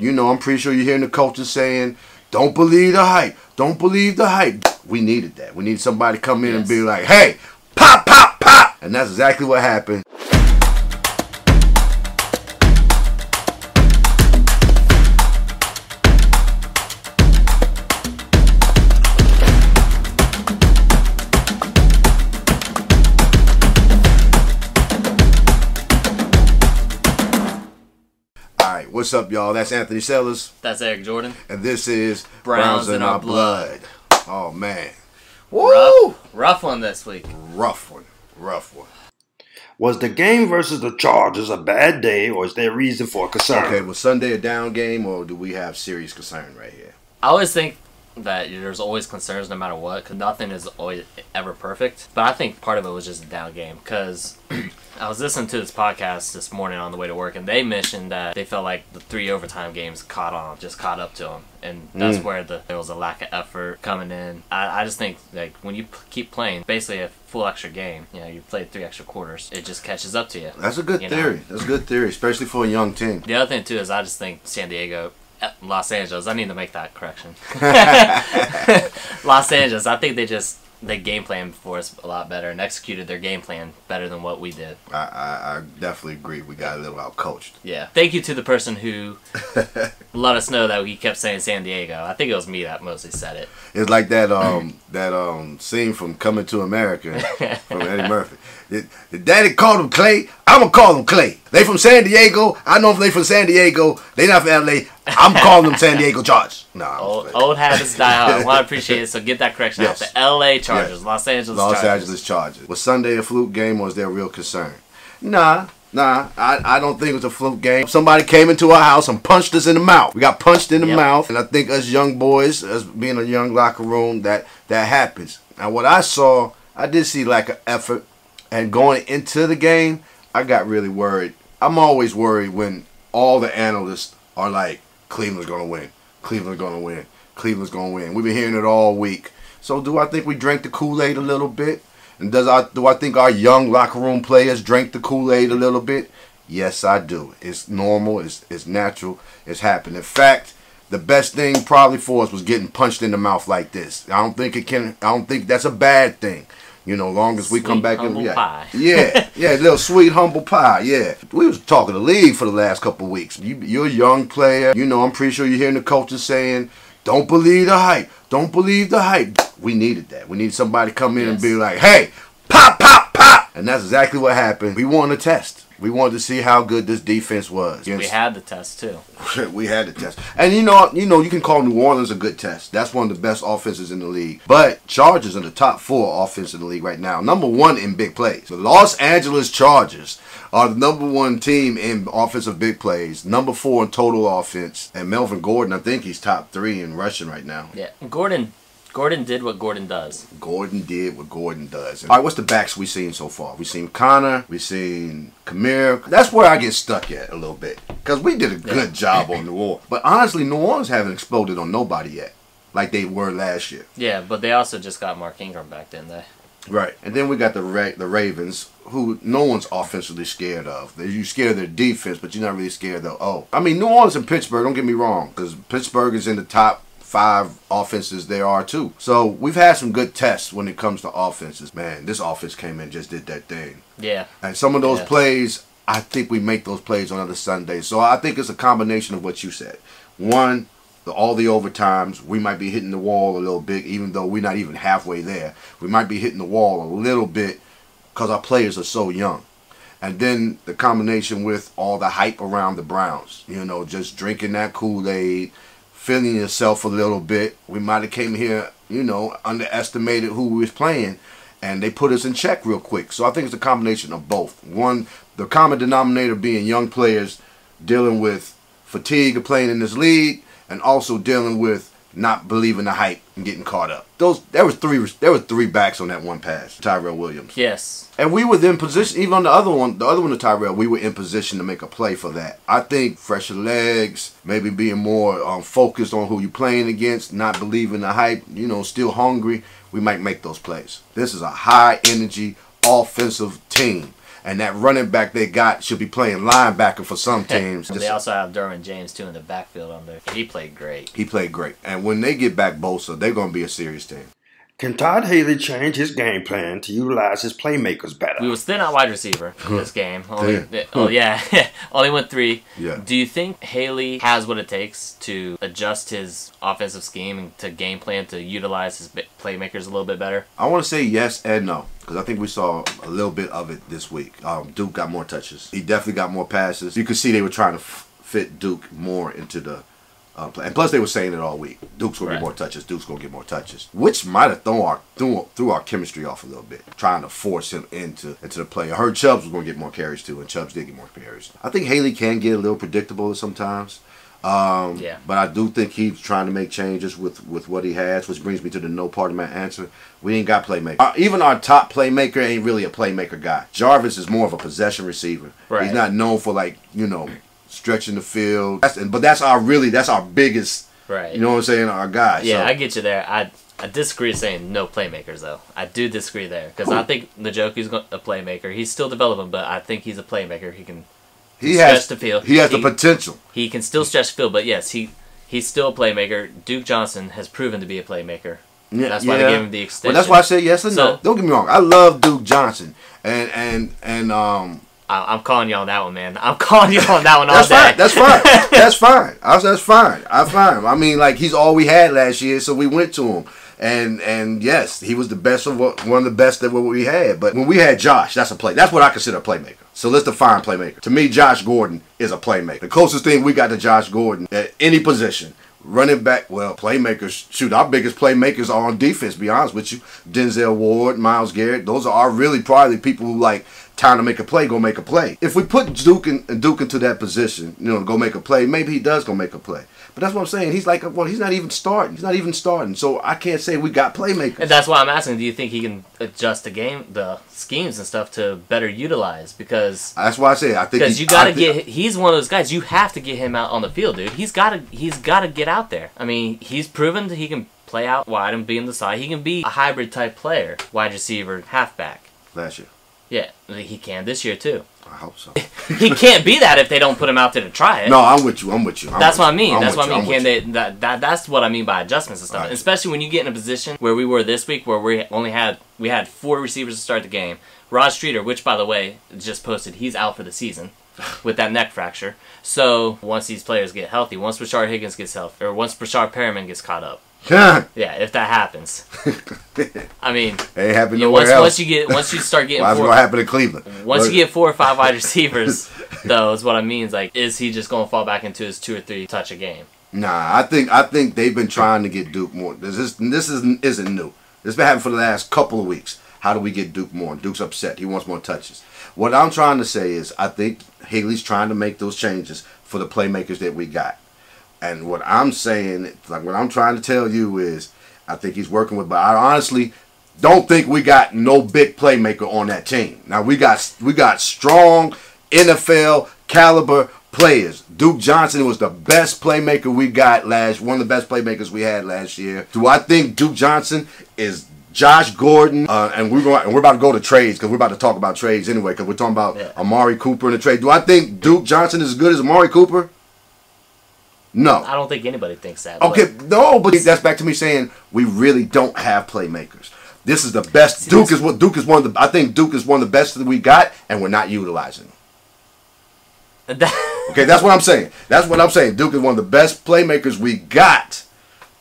You know, I'm pretty sure you're hearing the coaches saying, don't believe the hype. Don't believe the hype. We needed that. We needed somebody to come in and be like, hey, pop, pop, pop. And that's exactly what happened. What's up, y'all? That's Anthony Sellers, That's Eric Jordan. and this is Browns in Our Blood. Oh man, woo! Rough, rough one this week. Rough one, rough one. Was the game versus the Chargers a bad day, or is there reason for concern? Okay, was Sunday a down game, or do we have serious concern right here? I always think that there's always concerns no matter what, because nothing is always ever perfect. But I think part of it was just a down game, because I was listening to this podcast this morning on the way to work, and they mentioned that they felt like the three overtime games caught on, just caught up to them, and that's Mm. where the, there was a lack of effort coming in. I, I just think like when you p- keep playing basically a full extra game, you know, you played three extra quarters, it just catches up to you. That's a good You know. theory. That's a good theory, especially for a young team. The other thing too is I just think San Diego, Los Angeles. I need to make that correction. Los Angeles. I think they just they game plan for us a lot better and executed their game plan better than what we did. I, I, I definitely agree. We got a little out coached. Yeah. Thank you to the person who let us know that we kept saying San Diego. I think it was me that mostly said it. It's like that um that um scene from Coming to America from Eddie Murphy. The, the daddy called him Clay. I'm gonna call him Clay. They from San Diego. I know if they from San Diego. They not from LA. I'm calling them San Diego Chargers. Nah, Old, old habits die hard. I want to appreciate it. So get that correction Yes. out. The L.A. Chargers, Yes. Los Angeles Los Chargers. Angeles Chargers. Was Sunday a fluke game or is there real concern? Nah, nah. I, I don't think it was a fluke game. Somebody came into our house and punched us in the mouth. We got punched in the Yep. mouth. And I think us young boys, us being a young locker room, that that happens. Now what I saw, I did see lack of effort. And going into the game, I got really worried. I'm always worried when all the analysts are like, Cleveland's gonna win. Cleveland's gonna win. Cleveland's gonna win. We've been hearing it all week. So do I think we drank the Kool-Aid a little bit? And does I do I think our young locker room players drank the Kool-Aid a little bit? Yes, I do. It's normal. It's it's natural. It's happened. In fact, the best thing probably for us was getting punched in the mouth like this. I don't think it can. I don't think that's a bad thing. You know, long as we come back and humble yeah, pie. yeah, yeah, little sweet humble pie. Yeah, we was talking the league for the last couple of weeks. You, you're a young player. You know, I'm pretty sure you're hearing the coaches saying, "Don't believe the hype. Don't believe the hype." We needed that. We needed somebody to come in and be like, "Hey, pop, pop, pop," and that's exactly what happened. We wanted to test. We wanted to see how good this defense was. We had the test too. we had the test. And you know, you know, you can call New Orleans a good test. That's one of the best offenses in the league. But Chargers are the top four offense in the league right now. Number one in big plays. The Los Angeles Chargers are the number one team in offensive big plays. Number four in total offense. And Melvin Gordon, I think he's top three in rushing right now. Yeah. Gordon. Gordon did what Gordon does. Gordon did what Gordon does. All right, what's the backs we've seen so far? We've seen Connor, we've seen Kamara. That's where I get stuck at a little bit because we did a good job on New Orleans. But honestly, New Orleans haven't exploded on nobody yet, like they were last year. Yeah, but they also just got Mark Ingram back, didn't they? Right. And then we got the Ra- the Ravens, who no one's offensively scared of. They- You scared of their defense, but you're not really scared though. Oh, I mean New Orleans and Pittsburgh. Don't get me wrong, because Pittsburgh is in the top five offenses there are too. So we've had some good tests when it comes to offenses. Man, this offense came in just did that thing. Yeah. And some of those plays, I think we make those plays on other Sundays. So I think it's a combination of what you said. One, the, all the overtimes, we might be hitting the wall a little bit, even though we're not even halfway there. We might be hitting the wall a little bit because our players are so young. And then the combination with all the hype around the Browns, you know, just drinking that Kool-Aid, feeling yourself a little bit. We might have came here, you know, underestimated who we was playing, and they put us in check real quick. So I think it's a combination of both. One, the common denominator being young players dealing with fatigue of playing in this league, and also dealing with not believing the hype and getting caught up. Those there was three there were three backs on that one pass, Tyrell Williams. Yes. And we were in position, even on the other one, the other one, the Tyrell, we were in position to make a play for that. I think fresher legs, maybe being more um, focused on who you're playing against, not believing the hype, you know, still hungry, we might make those plays. This is a high energy offensive team. And that running back they got should be playing linebacker for some teams. they also have Derwin James too in the backfield on there. He played great. he played great, and when they get back Bosa, they're going to be a serious team. Can Todd Haley change his game plan to utilize his playmakers better? We was thin at wide receiver in this game. Only, oh yeah, only went three. Yeah. Do you think Haley has what it takes to adjust his offensive scheme and to game plan to utilize his playmakers a little bit better? I want to say yes and no because I think we saw a little bit of it this week. Um, Duke got more touches. He definitely got more passes. You could see they were trying to f- fit Duke more into the play. And plus, they were saying it all week. Duke's gonna Right. get more touches. Duke's gonna get more touches, which might have thrown our threw, threw our chemistry off a little bit, trying to force him into into the play. I heard Chubbs was gonna get more carries too, and Chubbs did get more carries. I think Haley can get a little predictable sometimes. Um, Yeah. But I do think he's trying to make changes with, with what he has, which brings me to the no part of my answer. We ain't got playmaker. Uh, even our top playmaker ain't really a playmaker guy. Jarvis is more of a possession receiver. Right. He's not known for like you know stretching the field. That's, but that's our really that's our biggest. Right. You know what I'm saying? Our guy. Yeah, So- I get you there. I I disagree saying no playmakers though. I do disagree there because I think Njoku's go- a playmaker. He's still developing, but I think he's a playmaker. He can he stretch has the field. He has He- the potential. he can still stretch the field, but yes, he he's still a playmaker. Duke Johnson has proven to be a playmaker. Yeah, That's why they gave him the Well, extension. that's why I said yes and no. Don't get me wrong. I love Duke Johnson, and and and um. I, I'm calling you on that one, man. I'm calling you on that one all That's day. fine. That's fine. That's fine. I that's fine. I fine. I mean, like he's all we had last year, so we went to him. And and yes, he was the best of what, one of the best that what we had. But when we had Josh, that's a play. That's what I consider a playmaker. So let's define playmaker. To me, Josh Gordon is a playmaker. The closest thing we got to Josh Gordon at any position. Running back, well, playmakers. Shoot, our biggest playmakers are on defense. Be honest with you, Denzel Ward, Myles Garrett. Those are our really probably people who like time to make a play, go make a play. If we put Duke in, Duke into that position, you know, go make a play, maybe he does go make a play. But that's what I'm saying. He's like, well, he's not even starting. He's not even starting. So I can't say we got playmakers. And that's why I'm asking. Do you think he can adjust the game, the schemes and stuff to better utilize? Because That's why I say I think because you got to get. He's one of those guys. You have to get him out on the field, dude. He's got to. He's got to get out there. I mean, he's proven that he can play out wide and be in the side. He can be a hybrid type player, wide receiver, halfback. last year. Yeah, he can this year too. I hope so. He can't be that if they don't put him out there to try it. no, I'm with you. I'm with you. I'm That's with what I mean. That's what I mean. Can they? That, that that's what I mean by adjustments and stuff. Right. Especially when you get in a position where we were this week, where we only had we had four receivers to start the game. Rod Streater, which by the way just posted, he's out for the season with that neck fracture. So once these players get healthy, once Rashard Higgins gets healthy, or once Rashard Perriman gets caught up. Yeah, if that happens, I mean, Ain't happening yeah, nowhere once else. once you get once you start getting it four, gonna happen in Cleveland? once you get four or five wide receivers, though, is what I mean. Is like, is he just gonna fall back into his two or three touch a game? Nah, I think I think they've been trying to get Duke more. This is this isn't isn't new. This has been happening for the last couple of weeks. How do we get Duke more? Duke's upset. He wants more touches. What I'm trying to say is I think Higley's trying to make those changes for the playmakers that we got. And what I'm saying, like what I'm trying to tell you is, I think he's working with. But I honestly don't think we got no big playmaker on that team. Now we got we got strong NFL caliber players. Duke Johnson was the best playmaker we got last. One of the best playmakers we had last year. Do I think Duke Johnson is? Josh Gordon, uh, and we're going, and we're about to go to trades because we're about to talk about trades anyway. Because we're talking about Yeah. Amari Cooper in the trade. Do I think Duke Johnson is as good as Amari Cooper? No. I don't think anybody thinks that. Okay, but- no, but that's back to me saying we really don't have playmakers. This is the best. See, Duke is what Duke is one of the. I think Duke is one of the best that we got, and we're not utilizing. That- Okay, that's what I'm saying. That's what I'm saying. Duke is one of the best playmakers we got,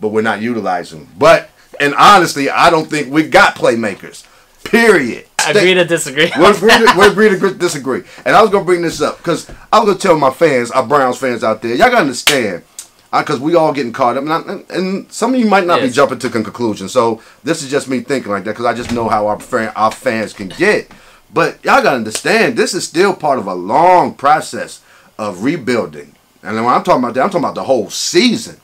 but we're not utilizing. But and honestly, I don't think we got playmakers. Period. Agree to disagree. We'll agree, to, we'll agree to disagree. And I was gonna bring this up because I was gonna tell my fans, our Browns fans out there, y'all gotta understand, uh, because we all getting caught up, and, I, and, some of you might not be jumping to conclusions. So this is just me thinking like that because I just know how our fan, our fans can get. But y'all gotta understand, this is still part of a long process of rebuilding. And when I'm talking about that, I'm talking about the whole season.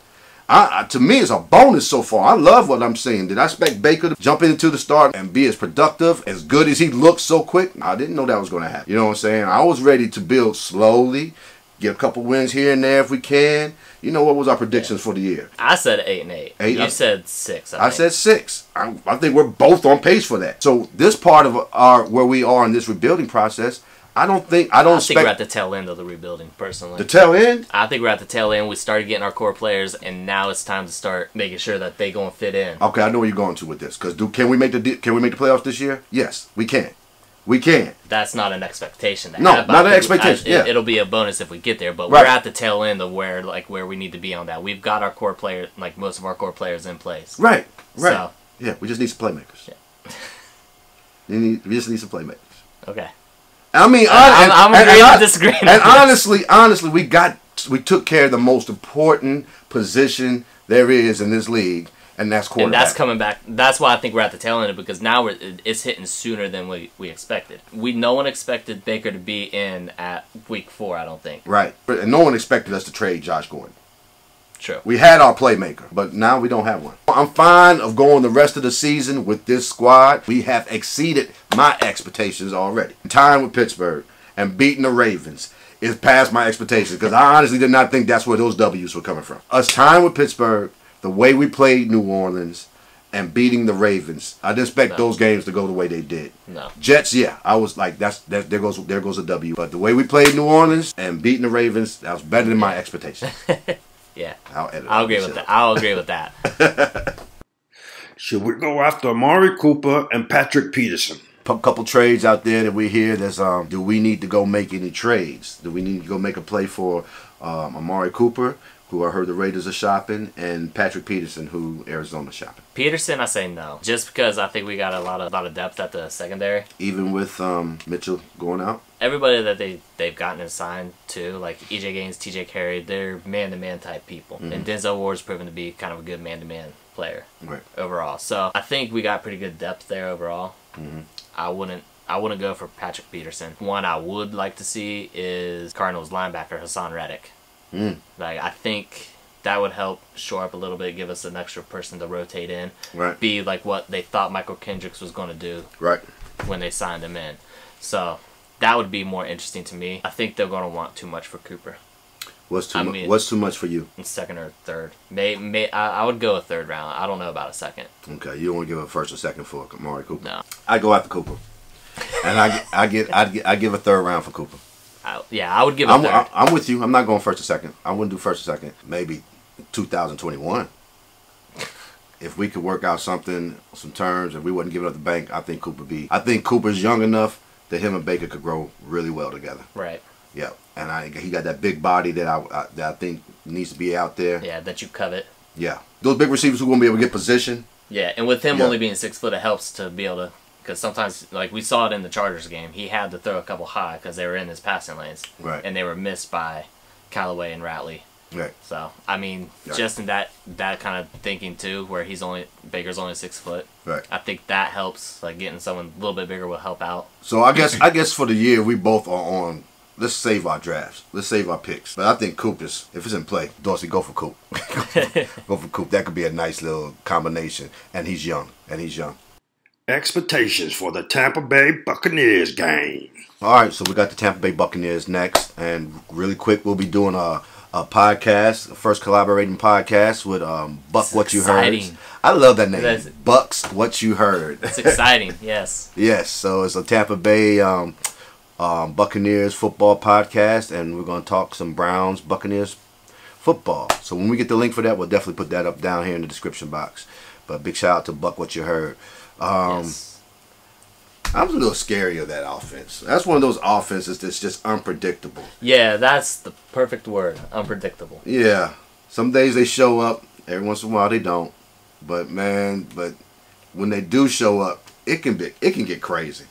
I, to me, it's a bonus so far. I love what I'm seeing. Did I expect Baker to jump into the start and be as productive, as good as he looked so quick? I didn't know that was going to happen. You know what I'm saying? I was ready to build slowly, Get a couple wins here and there if we can. You know what was our predictions for the year? I said eight and eight. Eight, you I- said six. I, I think. said six. I, I think we're both on pace for that. So this part of our where we are in this rebuilding process, I don't think I don't I think we're at the tail end of the rebuilding. Personally, the tail end. I think we're at the tail end. We started getting our core players, and now it's time to start making sure that they go and fit in. Okay, I know where you're going to with this. Cause do can we make the can we make the playoffs this year? Yes, we can. We can. That's not an expectation. No, have, not an expectation, I- it- yeah. it'll be a bonus if we get there, but Right. we're at the tail end of where like where we need to be on that. We've got our core player, like most of our core players, in place. Right. Right. So- yeah, we just need some playmakers. Yeah. You need, we just need some playmakers. Okay. I mean, I'm- I'm and- agreeing and to disagree And honestly, honestly, we got we took care of the most important position there is in this league, and that's quarterback. And that's coming back. That's why I think we're at the tail end of it because now we're, it's hitting sooner than we, we expected. We no one expected Baker to be in at week four. I don't think. right. And no one expected us to trade Josh Gordon. True. We had our playmaker, but now we don't have one. I'm fine of going the rest of the season with this squad. We have exceeded my expectations already. Tying with Pittsburgh and beating the Ravens is past my expectations because I honestly did not think that's where those W's were coming from. Us tying with Pittsburgh, the way we played New Orleans, and beating the Ravens, I didn't expect No. those games to go the way they did. No. Jets, yeah, I was like, that's that. There goes there goes a W. But the way we played New Orleans and beating the Ravens, that was better than my expectations. Yeah. I'll edit. I'll agree with that. I'll agree with that. Should we go after Amari Cooper and Patrick Peterson? P- couple trades out there that we hear. That's um, do we need to go make any trades? Do we need to go make a play for um, Amari Cooper, who I heard the Raiders are shopping, and Patrick Peterson, who Arizona's shopping? Peterson, I say no, just because I think we got a lot of lot of depth at the secondary. Even with um, Mitchell going out, Everybody that they they've gotten and signed to, like EJ Gaines, TJ Carrie, they're man to man type people, and Denzel Ward's proven to be kind of a good man to man player right? overall. So I think we got pretty good depth there overall. I wouldn't. I wouldn't go for Patrick Peterson. One I would like to see is Cardinals linebacker Haason Reddick. Mm. Like I think that would help shore up a little bit, give us an extra person to rotate in, Right, be like what they thought Mychal Kendricks was going to do right. when they signed him in. So that would be more interesting to me. I think they're going to want too much for Cooper What's too I mean- What's too much for you? second or third. May may I, I would go a third round. I don't know about a second. Okay, you don't want to give a first or second for Amari Cooper. No. I go after Cooper, and I I get I get I give a third round for Cooper. I, yeah, I would give I'm, third. I'm with you. I'm not going first or second. I wouldn't do first or second. Maybe 2021. If we could work out something, some terms, and we wouldn't give it up the bank, I think Cooper be. I think Cooper's young enough that him and Baker could grow really well together. right. Yeah, and I he got that big body that I, I that I think needs to be out there. Yeah, that you covet. Yeah, those big receivers who gonna be able to get position. Yeah, and with him Yeah. only being six foot, it helps to be able to. Because sometimes, like we saw it in the Chargers game, he had to throw a couple high because they were in his passing lanes, Right. and they were missed by Callaway and Ratley. Right. So I mean, Right. just in that that kind of thinking too, where he's only Baker's only six foot. Right. I think that helps. Like getting someone a little bit bigger will help out. So I guess I guess for the year we both are on. Let's save our drafts. Let's save our picks. But I think Coop is if it's in play. Dorsey, go for Coop. go for Coop. That could be a nice little combination. And he's young. And he's young. Expectations for the Tampa Bay Buccaneers game. All right, so we got the Tampa Bay Buccaneers next, and really quick, we'll be doing a, a podcast, a first collaborating podcast with um, Buck It's What You. Heard. I love that name, That's- Bucks What You Heard. It's exciting. yes. yes, so it's a Tampa Bay um, um, Buccaneers football podcast, and we're going to talk some Browns Buccaneers football. So when we get the link for that, we'll definitely put that up down here in the description box. But big shout out to Buck What You Heard. Um, yes. I was a little scary of that offense. That's one of those offenses that's just unpredictable. Yeah, that's the perfect word. Unpredictable. Yeah. Some days they show up, every once in a while they don't. But man, but when they do show up, it can be it can get crazy.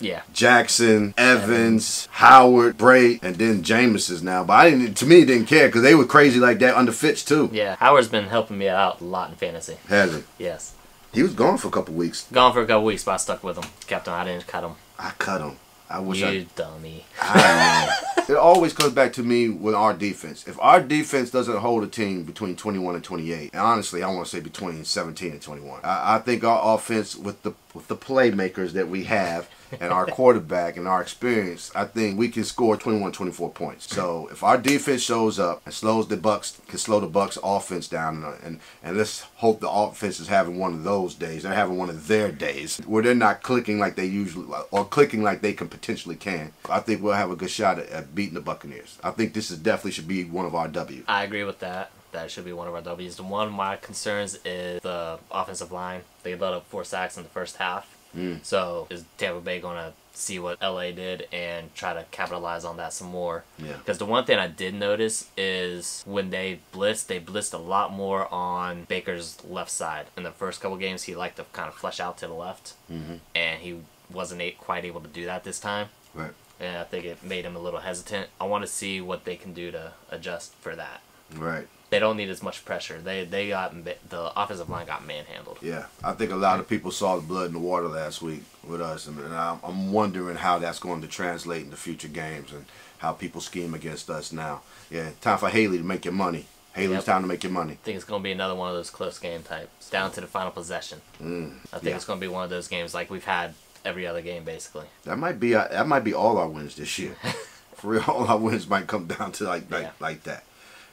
Yeah. Jackson, Evans, Howard, Brate, and then Jameson's now. But I didn't to me didn't care because they were crazy like that under Fitz too. Yeah. Howard's been helping me out a lot in fantasy. Has he? Yes. He was gone for a couple weeks. Gone for a couple weeks, but I stuck with him. Captain, I didn't cut him. I cut him. I wish you I dummy. I know. it always comes back to me with our defense. If our defense doesn't hold a team between 21 and 28, and honestly, I want to say between 17 and 21. I, I think our offense with the with the playmakers that we have and our quarterback and our experience, I think we can score 21, 24 points. So if our defense shows up and slows the Bucks, can slow the Bucks offense down, and and, let's hope the offense is having one of those days. They're having one of their days where they're not clicking like they usually or clicking like they can potentially can. I think we'll have a good shot at, at beating the Buccaneers. I think this is definitely should be one of our W. I agree with that. That should be one of our W's. The one of my concerns is the offensive line. They let up four sacks in the first half. Mm. So is Tampa Bay going to see what LA did and try to capitalize on that some more? Yeah. Because the one thing I did notice is when they blitzed, they blitzed a lot more on Baker's left side. In the first couple games, he liked to kind of flush out to the left, Mhm. and he wasn't quite able to do that this time. Right. And I think it made him a little hesitant. I want to see what they can do to adjust for that. Right. They don't need as much pressure. They they got the offensive line got manhandled. Yeah, I think a lot of people saw the blood in the water last week with us, and, and I'm, I'm wondering how that's going to translate into future games and how people scheme against us now. Yeah, time for Haley to make your money. Haley's Yep. time to make your money. I think it's going to be another one of those close game types, down to the final possession. Mm, I think yeah. it's going to be one of those games like we've had every other game basically. That might be uh, that might be all our wins this year. For real, all our wins might come down to like like Yeah. like that.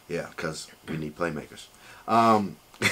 Yeah, because we need playmakers. Um,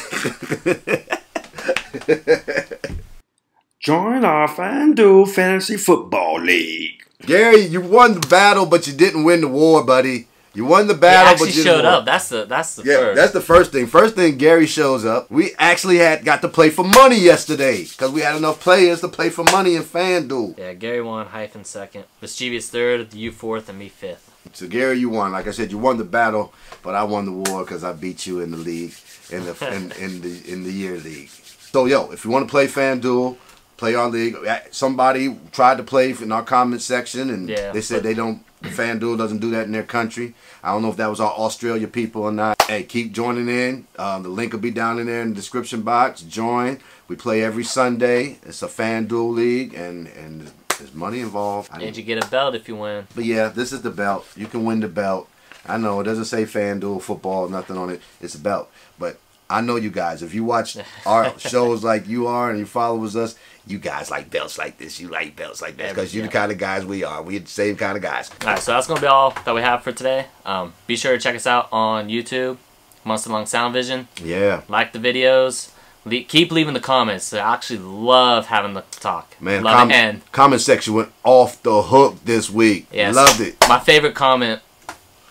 Join our FanDuel Fantasy Football League. Gary, you won the battle, but you didn't win the war, buddy. You won the battle, but you didn't showed win. up. That's the that's the Yeah, first. that's the first thing. First thing, Gary shows up. We actually had got to play for money yesterday because we had enough players to play for money in FanDuel. yeah, Gary won hyphen second, Mischievous third, you fourth, and me fifth. So Gary, you won. Like I said, you won the battle, but I won the war because I beat you in the league, in the in, in the in the year league. So yo, if you want to play FanDuel, play our league. Uh, Somebody tried to play in our comment section, and Yeah, they said they don't. FanDuel doesn't do that in their country. I don't know if that was our Australia people or not. Hey, keep joining in. Um, the link will be down in there in the description box. Join. We play every Sunday. It's a FanDuel league, and and there's money involved. I And you get a belt if you win. but yeah, this is the belt. You can win the belt. I know it doesn't say FanDuel football, nothing on it. It's a belt. But I know you guys. If you watch our shows like you are and you follow us, you guys like belts like this. You like belts like that because you're the kind of guys we are. We're the same kind of guys. All right, so that's gonna be all that we have for today. Um, be sure to check us out on YouTube, Monster Lung Sound Vision. Yeah, Like the videos. Le- keep leaving the comments. I actually love having the talk. man. love com-. And comment section went off the hook this week. Yes. Loved it. my favorite comment.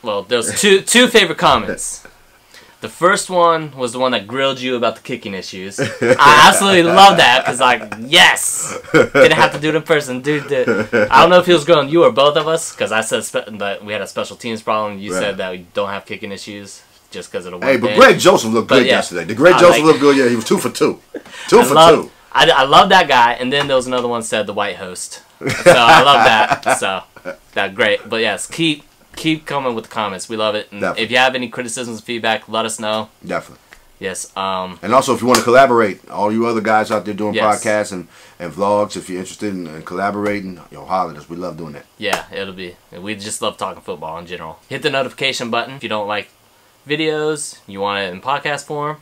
Well, there's two two favorite comments. The first one was the one that grilled you about the kicking issues. I absolutely love that because, like, yes, didn't have to do it in person. Dude, did. I don't know if he was grilling you or both of us because I said that we had a special teams problem. You Right. said that we don't have kicking issues just because of the one Hey, but. Greg Joseph looked good yeah, yesterday. Did Greg I Joseph like- look good? Yeah, he was two for two. Two I for love, two. I, I love that guy. And then there was another one said the white host. So I love that. So that great. But yes, keep keep coming with the comments. We love it. And Definitely. if you have any criticisms, feedback, let us know. Definitely. Yes. Um. And also, if you want to collaborate, all you other guys out there doing Yes. podcasts and, and vlogs, if you're interested in, in collaborating, yo, holler at us. We love doing that. Yeah, it'll be. We just love talking football in general. Hit the notification button if you don't like videos. You want it in podcast form.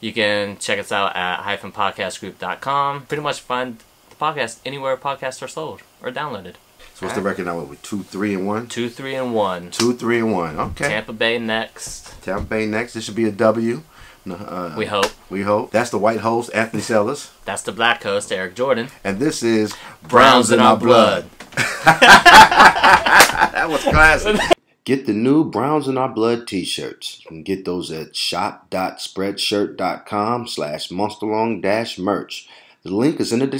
You can check us out at hyphenpodcastgroup.com. Pretty much find the podcast anywhere podcasts are sold or downloaded. So what's the record now? We two, three, and one? Two, three, and one. Two, three, and one. Okay. Tampa Bay next. Tampa Bay next. This should be a W. Uh, We hope. we hope. That's the white host, Anthony Sellers. That's the black host, Eric Jordan. And this is Browns in our blood. that was classic. Get the new Browns in Our Blood t-shirts. You can get those at shop.spreadshirt.com slash monsterlong dash merch. The link is in the description.